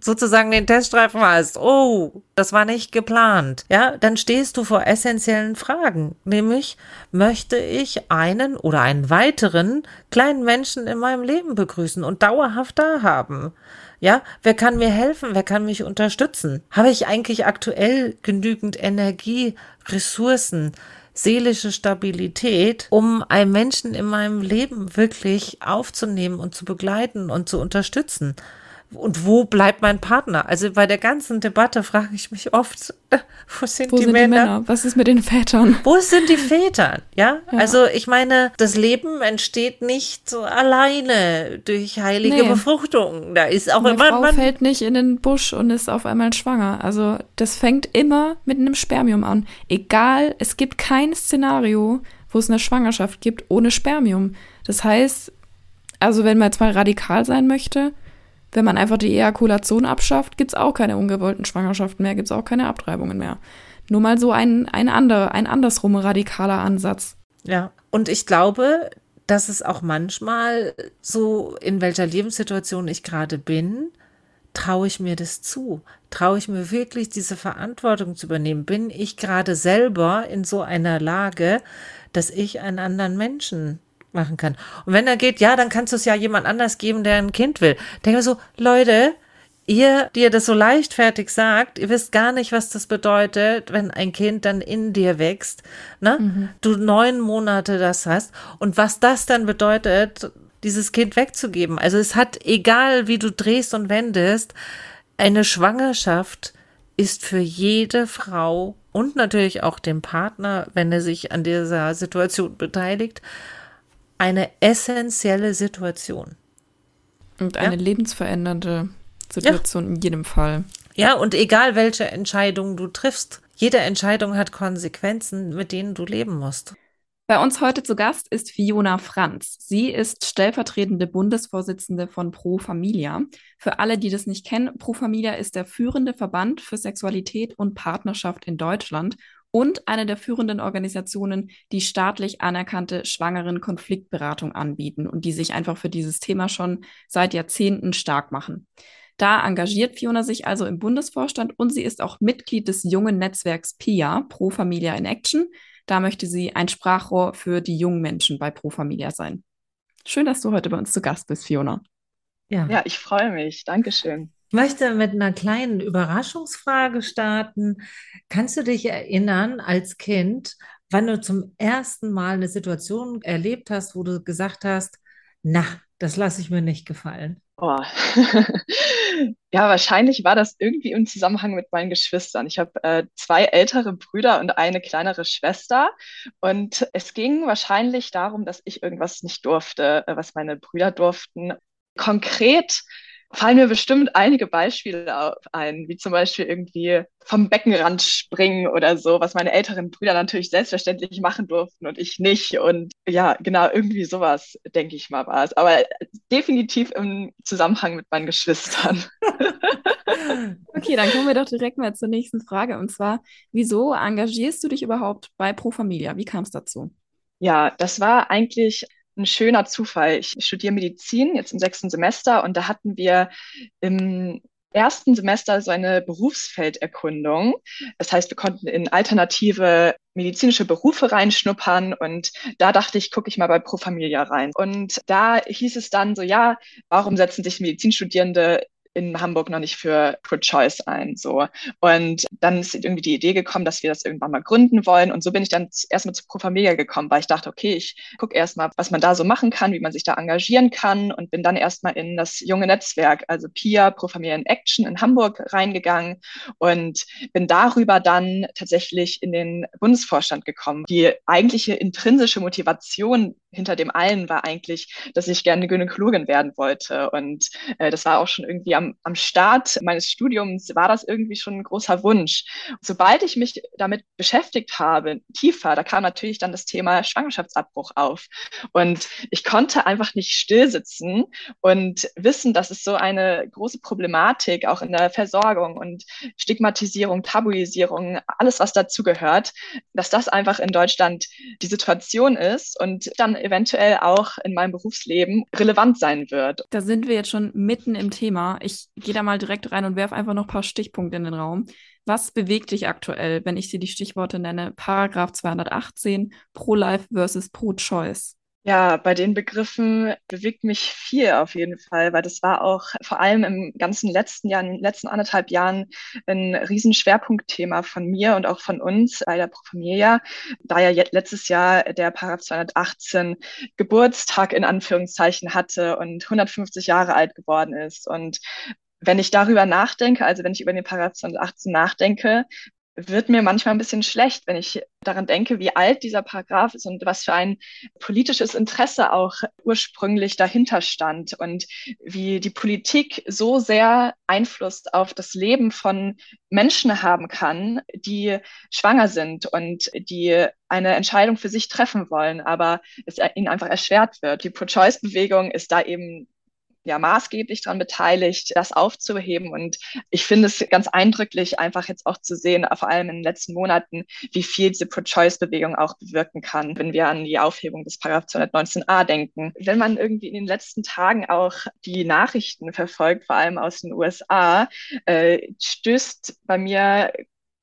sozusagen den Teststreifen hast, oh, das war nicht geplant, ja, dann stehst du vor essentiellen Fragen, nämlich möchte ich einen oder einen weiteren kleinen Menschen in meinem Leben begrüßen und dauerhaft da haben? Ja, wer kann mir helfen? Wer kann mich unterstützen? Habe ich eigentlich aktuell genügend Energie, Ressourcen, seelische Stabilität, um einen Menschen in meinem Leben wirklich aufzunehmen und zu begleiten und zu unterstützen. Und wo bleibt mein Partner? Also bei der ganzen Debatte frage ich mich oft, <laughs> wo sind, wo die, sind Männer? die Männer? Was ist mit den Vätern? Wo sind die Väter? Ja? ja? also ich meine, das Leben entsteht nicht so alleine durch heilige nee. Befruchtung. Da ist auch Eine immer Frau man fällt nicht in den Busch und ist auf einmal schwanger. Also das fängt immer mit einem Spermium an. Egal, es gibt kein Szenario, wo es eine Schwangerschaft gibt ohne Spermium. Das heißt, also wenn man jetzt mal radikal sein möchte, wenn man einfach die Ejakulation abschafft, gibt es auch keine ungewollten Schwangerschaften mehr, gibt es auch keine Abtreibungen mehr. Nur mal so ein, ein, ander, ein andersrum radikaler Ansatz. Ja, und ich glaube, dass es auch manchmal so, in welcher Lebenssituation ich gerade bin, traue ich mir das zu? Traue ich mir wirklich diese Verantwortung zu übernehmen? Bin ich gerade selber in so einer Lage, dass ich einen anderen Menschen machen kann? Und wenn er geht, ja, dann kannst du es ja jemand anders geben, der ein Kind will. Denke so, Leute, ihr, die ihr das so leichtfertig sagt, ihr wisst gar nicht, was das bedeutet, wenn ein Kind dann in dir wächst, ne? Mhm. Du neun Monate das hast und was das dann bedeutet, dieses Kind wegzugeben. Also es hat, egal wie du drehst und wendest, eine Schwangerschaft ist für jede Frau und natürlich auch dem Partner, wenn er sich an dieser Situation beteiligt, eine essentielle Situation. Und eine ja? lebensverändernde Situation ja. in jedem Fall. Ja, und egal welche Entscheidung du triffst, jede Entscheidung hat Konsequenzen, mit denen du leben musst. Bei uns heute zu Gast ist Fiona Franz. Sie ist stellvertretende Bundesvorsitzende von Pro Familia. Für alle, die das nicht kennen, Pro Familia ist der führende Verband für Sexualität und Partnerschaft in Deutschland und eine der führenden Organisationen, die staatlich anerkannte Schwangeren-Konfliktberatung anbieten und die sich einfach für dieses Thema schon seit Jahrzehnten stark machen. Da engagiert Fiona sich also im Bundesvorstand und sie ist auch Mitglied des jungen Netzwerks PIA, Pro Familia in Action, da möchte sie ein Sprachrohr für die jungen Menschen bei Pro Familia sein. Schön, dass du heute bei uns zu Gast bist, Fiona. Ja, ja ich freue mich. Dankeschön. Ich möchte mit einer kleinen Überraschungsfrage starten. Kannst du dich erinnern als Kind, wann du zum ersten Mal eine Situation erlebt hast, wo du gesagt hast, na, das lasse ich mir nicht gefallen? Oh. <laughs> ja, wahrscheinlich war das irgendwie im Zusammenhang mit meinen Geschwistern. Ich habe äh, zwei ältere Brüder und eine kleinere Schwester. Und es ging wahrscheinlich darum, dass ich irgendwas nicht durfte, äh, was meine Brüder durften. Konkret fallen mir bestimmt einige Beispiele ein, wie zum Beispiel irgendwie vom Beckenrand springen oder so, was meine älteren Brüder natürlich selbstverständlich machen durften und ich nicht. Und ja, genau, irgendwie sowas, denke ich mal, war es. Aber definitiv im Zusammenhang mit meinen Geschwistern. <laughs> okay, dann kommen wir doch direkt mal zur nächsten Frage. Und zwar, wieso engagierst du dich überhaupt bei Pro Familia? Wie kam es dazu? Ja, das war eigentlich ein schöner Zufall. Ich studiere Medizin jetzt im sechsten Semester und da hatten wir im ersten Semester so eine Berufsfelderkundung. Das heißt, wir konnten in alternative medizinische Berufe reinschnuppern und da dachte ich, gucke ich mal bei Pro Familia rein. Und da hieß es dann so, ja, warum setzen sich Medizinstudierende in Hamburg noch nicht für Pro Choice ein. So. Und dann ist irgendwie die Idee gekommen, dass wir das irgendwann mal gründen wollen. Und so bin ich dann erstmal zu Pro Familia gekommen, weil ich dachte, okay, ich gucke erstmal, was man da so machen kann, wie man sich da engagieren kann und bin dann erstmal in das junge Netzwerk, also PIA, Pro Familia in Action in Hamburg reingegangen und bin darüber dann tatsächlich in den Bundesvorstand gekommen. Die eigentliche intrinsische Motivation hinter dem allen war eigentlich, dass ich gerne Gynäkologin werden wollte. Und äh, das war auch schon irgendwie am, am Start meines Studiums, war das irgendwie schon ein großer Wunsch. Sobald ich mich damit beschäftigt habe, tiefer, da kam natürlich dann das Thema Schwangerschaftsabbruch auf. Und ich konnte einfach nicht stillsitzen und wissen, dass es so eine große Problematik auch in der Versorgung und Stigmatisierung, Tabuisierung, alles, was dazu gehört, dass das einfach in Deutschland die Situation ist und dann eventuell auch in meinem Berufsleben relevant sein wird. Da sind wir jetzt schon mitten im Thema. Ich gehe da mal direkt rein und werfe einfach noch ein paar Stichpunkte in den Raum. Was bewegt dich aktuell, wenn ich dir die Stichworte nenne? Paragraph 218, Pro-Life versus Pro-Choice. Ja, bei den Begriffen bewegt mich viel auf jeden Fall, weil das war auch vor allem im ganzen letzten Jahr, in den letzten anderthalb Jahren ein Riesenschwerpunktthema von mir und auch von uns bei der Pro Familia, da ja letztes Jahr der Paragraph 218 Geburtstag in Anführungszeichen hatte und 150 Jahre alt geworden ist. Und wenn ich darüber nachdenke, also wenn ich über den Paragraph 218 nachdenke, wird mir manchmal ein bisschen schlecht, wenn ich daran denke, wie alt dieser Paragraph ist und was für ein politisches Interesse auch ursprünglich dahinter stand und wie die Politik so sehr Einfluss auf das Leben von Menschen haben kann, die schwanger sind und die eine Entscheidung für sich treffen wollen, aber es ihnen einfach erschwert wird. Die Pro-Choice-Bewegung ist da eben ja maßgeblich daran beteiligt, das aufzuheben. Und ich finde es ganz eindrücklich, einfach jetzt auch zu sehen, vor allem in den letzten Monaten, wie viel diese Pro-Choice-Bewegung auch bewirken kann, wenn wir an die Aufhebung des Paragraph 219a denken. Wenn man irgendwie in den letzten Tagen auch die Nachrichten verfolgt, vor allem aus den USA, äh, stößt bei mir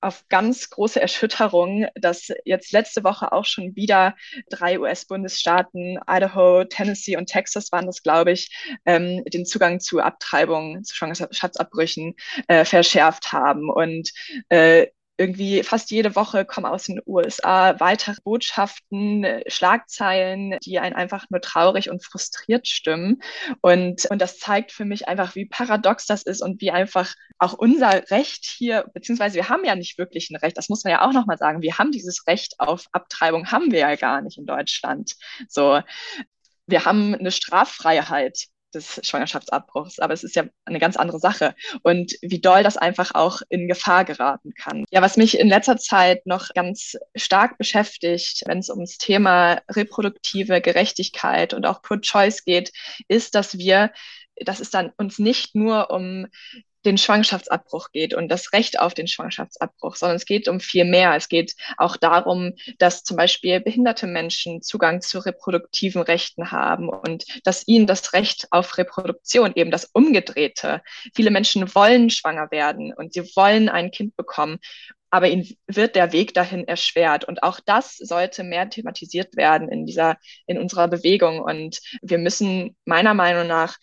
auf ganz große Erschütterung, dass jetzt letzte Woche auch schon wieder drei US-Bundesstaaten, Idaho, Tennessee und Texas waren das, glaube ich, ähm, den Zugang zu Abtreibungen, zu Schwangerschaftsabbrüchen äh, verschärft haben. Und äh, irgendwie fast jede Woche kommen aus den USA weitere Botschaften, Schlagzeilen, die einen einfach nur traurig und frustriert stimmen. Und, und das zeigt für mich einfach, wie paradox das ist und wie einfach auch unser Recht hier, beziehungsweise wir haben ja nicht wirklich ein Recht, das muss man ja auch nochmal sagen, wir haben dieses Recht auf Abtreibung, haben wir ja gar nicht in Deutschland. So, wir haben eine Straffreiheit des Schwangerschaftsabbruchs. Aber es ist ja eine ganz andere Sache. Und wie doll das einfach auch in Gefahr geraten kann. Ja, was mich in letzter Zeit noch ganz stark beschäftigt, wenn es ums Thema reproduktive Gerechtigkeit und auch Pro-Choice geht, ist, dass wir dass es dann uns nicht nur um den Schwangerschaftsabbruch geht und das Recht auf den Schwangerschaftsabbruch, sondern es geht um viel mehr. Es geht auch darum, dass zum Beispiel behinderte Menschen Zugang zu reproduktiven Rechten haben und dass ihnen das Recht auf Reproduktion, eben das Umgedrehte, viele Menschen wollen schwanger werden und sie wollen ein Kind bekommen aber ihnen wird der Weg dahin erschwert. Und auch das sollte mehr thematisiert werden in dieser, in unserer Bewegung. Und wir müssen meiner Meinung nach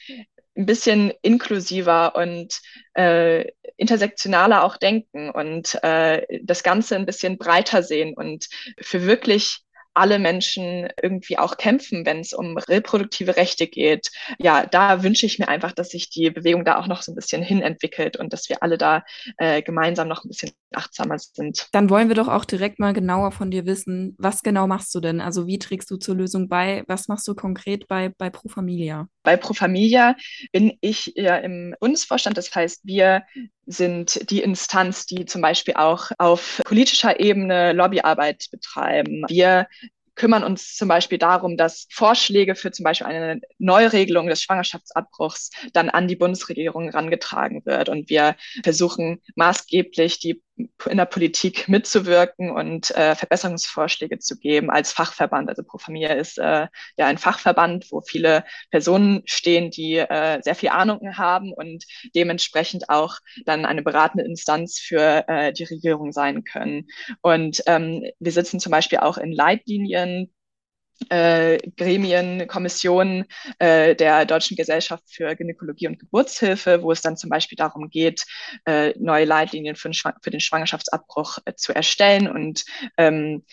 ein bisschen inklusiver und äh, intersektionaler auch denken und äh, das Ganze ein bisschen breiter sehen und für wirklich alle Menschen irgendwie auch kämpfen, wenn es um reproduktive Rechte geht. Ja, da wünsche ich mir einfach, dass sich die Bewegung da auch noch so ein bisschen hinentwickelt und dass wir alle da äh, gemeinsam noch ein bisschen achtsamer sind. Dann wollen wir doch auch direkt mal genauer von dir wissen, was genau machst du denn? Also wie trägst du zur Lösung bei? Was machst du konkret bei, bei Pro Familia? Bei Pro Familia bin ich ja im Bundesvorstand. Das heißt, wir sind die Instanz, die zum Beispiel auch auf politischer Ebene Lobbyarbeit betreiben. Wir kümmern uns zum Beispiel darum, dass Vorschläge für zum Beispiel eine Neuregelung des Schwangerschaftsabbruchs dann an die Bundesregierung herangetragen wird. Und wir versuchen maßgeblich die in der Politik mitzuwirken und äh, Verbesserungsvorschläge zu geben als Fachverband. Also Pro Familia ist äh, ja ein Fachverband, wo viele Personen stehen, die äh, sehr viel Ahnung haben und dementsprechend auch dann eine beratende Instanz für äh, die Regierung sein können. Und ähm, wir sitzen zum Beispiel auch in Leitlinien äh, Gremien, Kommissionen äh, der Deutschen Gesellschaft für Gynäkologie und Geburtshilfe, wo es dann zum Beispiel darum geht, äh, neue Leitlinien für den, für den Schwangerschaftsabbruch äh, zu erstellen und ähm,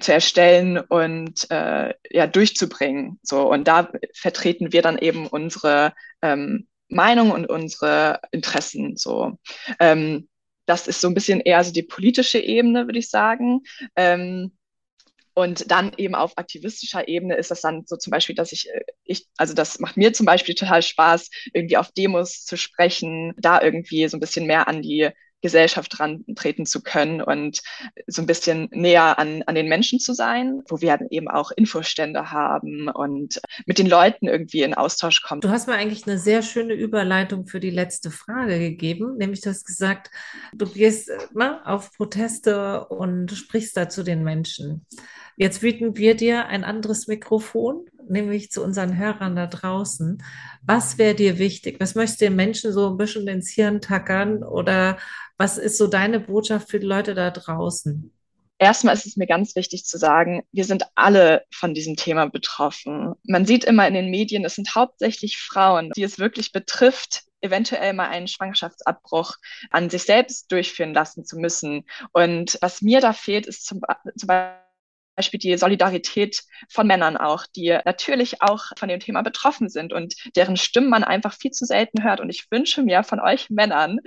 zu erstellen und äh, ja durchzubringen. So und da vertreten wir dann eben unsere ähm, Meinung und unsere Interessen. So ähm, das ist so ein bisschen eher so die politische Ebene, würde ich sagen. Ähm, und dann eben auf aktivistischer Ebene ist das dann so zum Beispiel, dass ich, äh, ich, also das macht mir zum Beispiel total Spaß, irgendwie auf Demos zu sprechen, da irgendwie so ein bisschen mehr an die Gesellschaft rantreten zu können und so ein bisschen näher an, an den Menschen zu sein, wo wir dann eben auch Infostände haben und mit den Leuten irgendwie in Austausch kommen. Du hast mir eigentlich eine sehr schöne Überleitung für die letzte Frage gegeben, nämlich du hast gesagt, du gehst ne, auf Proteste und sprichst da zu den Menschen. Jetzt bieten wir dir ein anderes Mikrofon, nämlich zu unseren Hörern da draußen. Was wäre dir wichtig? Was möchtest du den Menschen so ein bisschen ins Hirn tackern oder was ist so deine Botschaft für die Leute da draußen? Erstmal ist es mir ganz wichtig zu sagen, wir sind alle von diesem Thema betroffen. Man sieht immer in den Medien, es sind hauptsächlich Frauen, die es wirklich betrifft, eventuell mal einen Schwangerschaftsabbruch an sich selbst durchführen lassen zu müssen. Und was mir da fehlt, ist zum, zum Beispiel Beispiel die Solidarität von Männern auch, die natürlich auch von dem Thema betroffen sind und deren Stimmen man einfach viel zu selten hört. Und ich wünsche mir von euch Männern,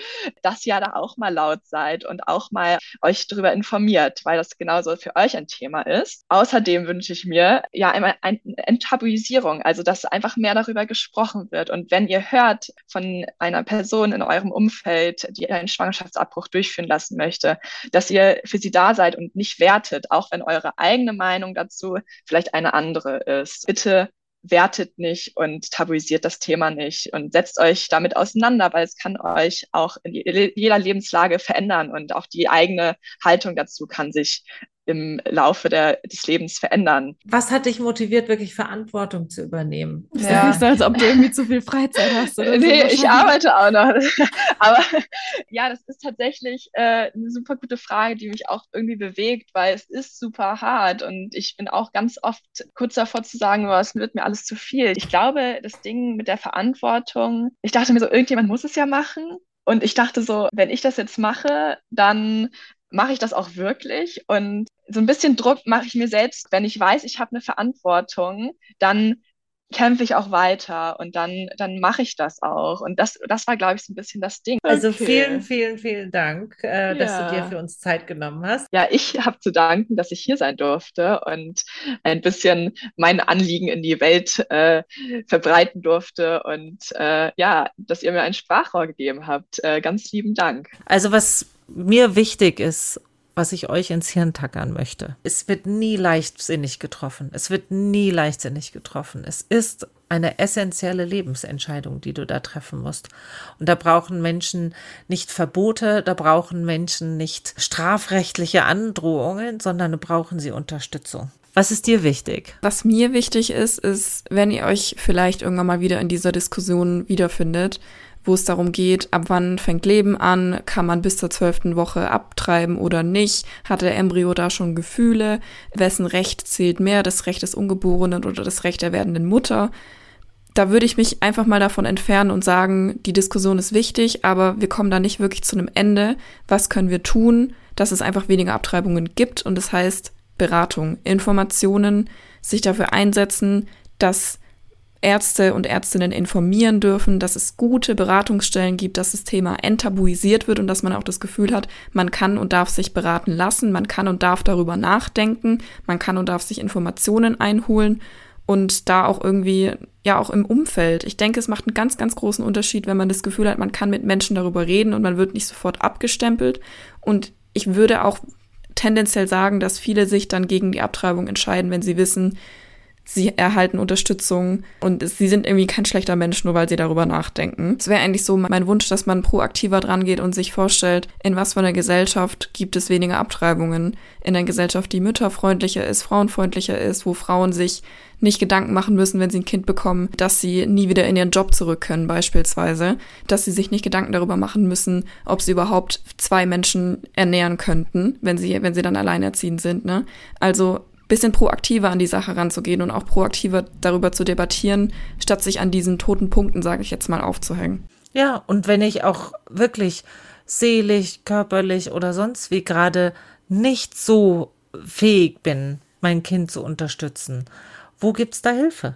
dass ihr da auch mal laut seid und auch mal euch darüber informiert, weil das genauso für euch ein Thema ist. Außerdem wünsche ich mir ja einmal eine Enttabuisierung, also dass einfach mehr darüber gesprochen wird. Und wenn ihr hört von einer Person in eurem Umfeld, die einen Schwangerschaftsabbruch durchführen lassen möchte, dass ihr für sie da seid und nicht wertet, auch wenn eure eigene eigene Meinung dazu vielleicht eine andere ist. Bitte wertet nicht und tabuisiert das Thema nicht und setzt euch damit auseinander, weil es kann euch auch in jeder Lebenslage verändern und auch die eigene Haltung dazu kann sich im Laufe der, des Lebens verändern. Was hat dich motiviert, wirklich Verantwortung zu übernehmen? Ist ja. nicht so, als ob du irgendwie zu viel Freizeit hast. Oder nee, so. ich arbeite auch noch. <laughs> Aber ja, das ist tatsächlich äh, eine super gute Frage, die mich auch irgendwie bewegt, weil es ist super hart und ich bin auch ganz oft kurz davor zu sagen, oh, es wird mir alles zu viel. Ich glaube, das Ding mit der Verantwortung, ich dachte mir so, irgendjemand muss es ja machen. Und ich dachte so, wenn ich das jetzt mache, dann mache ich das auch wirklich? Und so ein bisschen Druck mache ich mir selbst, wenn ich weiß, ich habe eine Verantwortung, dann kämpfe ich auch weiter und dann, dann mache ich das auch. Und das, das war, glaube ich, so ein bisschen das Ding. Also okay. vielen, vielen, vielen Dank, äh, ja. dass du dir für uns Zeit genommen hast. Ja, ich habe zu danken, dass ich hier sein durfte und ein bisschen mein Anliegen in die Welt äh, verbreiten durfte und äh, ja, dass ihr mir ein Sprachrohr gegeben habt. Äh, ganz lieben Dank. Also was mir wichtig ist, was ich euch ins Hirn tackern möchte. Es wird nie leichtsinnig getroffen. Es wird nie leichtsinnig getroffen. Es ist eine essentielle Lebensentscheidung, die du da treffen musst. Und da brauchen Menschen nicht Verbote, da brauchen Menschen nicht strafrechtliche Androhungen, sondern brauchen sie Unterstützung. Was ist dir wichtig? Was mir wichtig ist, ist, wenn ihr euch vielleicht irgendwann mal wieder in dieser Diskussion wiederfindet, wo es darum geht, ab wann fängt Leben an, kann man bis zur zwölften Woche abtreiben oder nicht, hat der Embryo da schon Gefühle, wessen Recht zählt mehr, das Recht des Ungeborenen oder das Recht der werdenden Mutter. Da würde ich mich einfach mal davon entfernen und sagen, die Diskussion ist wichtig, aber wir kommen da nicht wirklich zu einem Ende. Was können wir tun, dass es einfach weniger Abtreibungen gibt? Und das heißt Beratung, Informationen, sich dafür einsetzen, dass Ärzte und Ärztinnen informieren dürfen, dass es gute Beratungsstellen gibt, dass das Thema enttabuisiert wird und dass man auch das Gefühl hat, man kann und darf sich beraten lassen, man kann und darf darüber nachdenken, man kann und darf sich Informationen einholen und da auch irgendwie, ja, auch im Umfeld. Ich denke, es macht einen ganz, ganz großen Unterschied, wenn man das Gefühl hat, man kann mit Menschen darüber reden und man wird nicht sofort abgestempelt. Und ich würde auch tendenziell sagen, dass viele sich dann gegen die Abtreibung entscheiden, wenn sie wissen, sie erhalten Unterstützung und sie sind irgendwie kein schlechter Mensch, nur weil sie darüber nachdenken. Es wäre eigentlich so mein Wunsch, dass man proaktiver dran geht und sich vorstellt, in was für einer Gesellschaft gibt es weniger Abtreibungen. In einer Gesellschaft, die mütterfreundlicher ist, frauenfreundlicher ist, wo Frauen sich nicht Gedanken machen müssen, wenn sie ein Kind bekommen, dass sie nie wieder in ihren Job zurück können, beispielsweise. Dass sie sich nicht Gedanken darüber machen müssen, ob sie überhaupt zwei Menschen ernähren könnten, wenn sie, wenn sie dann alleinerziehend sind, ne? Also bisschen proaktiver an die Sache ranzugehen und auch proaktiver darüber zu debattieren, statt sich an diesen toten Punkten, sage ich jetzt mal, aufzuhängen. Ja, und wenn ich auch wirklich seelisch, körperlich oder sonst wie gerade nicht so fähig bin, mein Kind zu unterstützen, wo gibt's da Hilfe?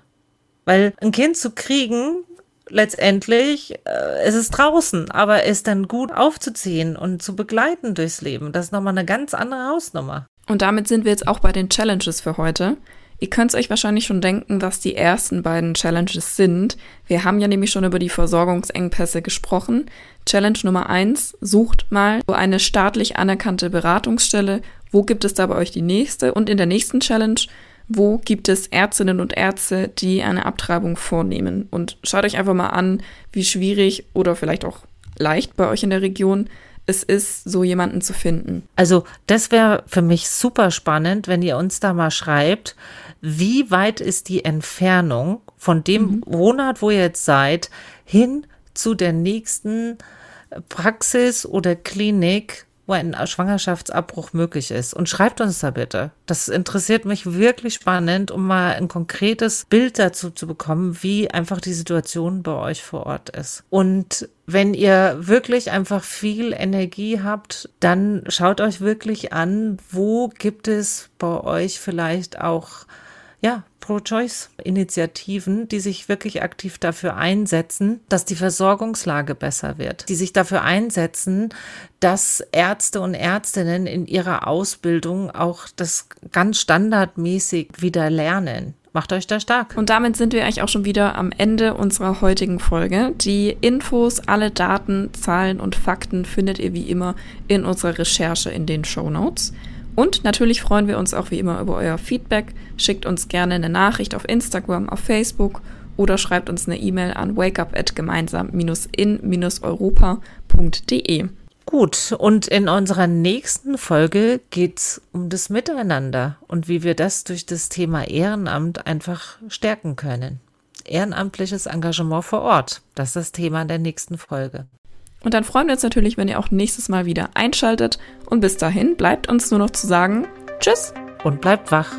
Weil ein Kind zu kriegen, letztendlich, äh, es ist draußen, aber es dann gut aufzuziehen und zu begleiten durchs Leben, das ist nochmal eine ganz andere Hausnummer. Und damit sind wir jetzt auch bei den Challenges für heute. Ihr könnt es euch wahrscheinlich schon denken, was die ersten beiden Challenges sind. Wir haben ja nämlich schon über die Versorgungsengpässe gesprochen. Challenge Nummer eins: sucht mal eine staatlich anerkannte Beratungsstelle. Wo gibt es da bei euch die nächste? Und in der nächsten Challenge, wo gibt es Ärztinnen und Ärzte, die eine Abtreibung vornehmen? Und schaut euch einfach mal an, wie schwierig oder vielleicht auch leicht bei euch in der Region es ist, so jemanden zu finden. Also das wäre für mich super spannend, wenn ihr uns da mal schreibt, wie weit ist die Entfernung von dem mhm. Wohnort, wo ihr jetzt seid, hin zu der nächsten Praxis oder Klinik, wo ein Schwangerschaftsabbruch möglich ist. Und schreibt uns da bitte. Das interessiert mich wirklich spannend, um mal ein konkretes Bild dazu zu bekommen, wie einfach die Situation bei euch vor Ort ist. Und wenn ihr wirklich einfach viel Energie habt, dann schaut euch wirklich an, wo gibt es bei euch vielleicht auch ja, Pro-Choice-Initiativen, die sich wirklich aktiv dafür einsetzen, dass die Versorgungslage besser wird, die sich dafür einsetzen, dass Ärzte und Ärztinnen in ihrer Ausbildung auch das ganz standardmäßig wieder lernen. Macht euch da stark. Und damit sind wir eigentlich auch schon wieder am Ende unserer heutigen Folge. Die Infos, alle Daten, Zahlen und Fakten findet ihr wie immer in unserer Recherche in den Show Notes. Und natürlich freuen wir uns auch wie immer über euer Feedback. Schickt uns gerne eine Nachricht auf Instagram, auf Facebook oder schreibt uns eine E-Mail an wakeup@gemeinsam-in-europa.de. Gut, und in unserer nächsten Folge geht's um das Miteinander und wie wir das durch das Thema Ehrenamt einfach stärken können. Ehrenamtliches Engagement vor Ort, das ist das Thema der nächsten Folge. Und dann freuen wir uns natürlich, wenn ihr auch nächstes Mal wieder einschaltet. Und bis dahin bleibt uns nur noch zu sagen, tschüss und bleibt wach.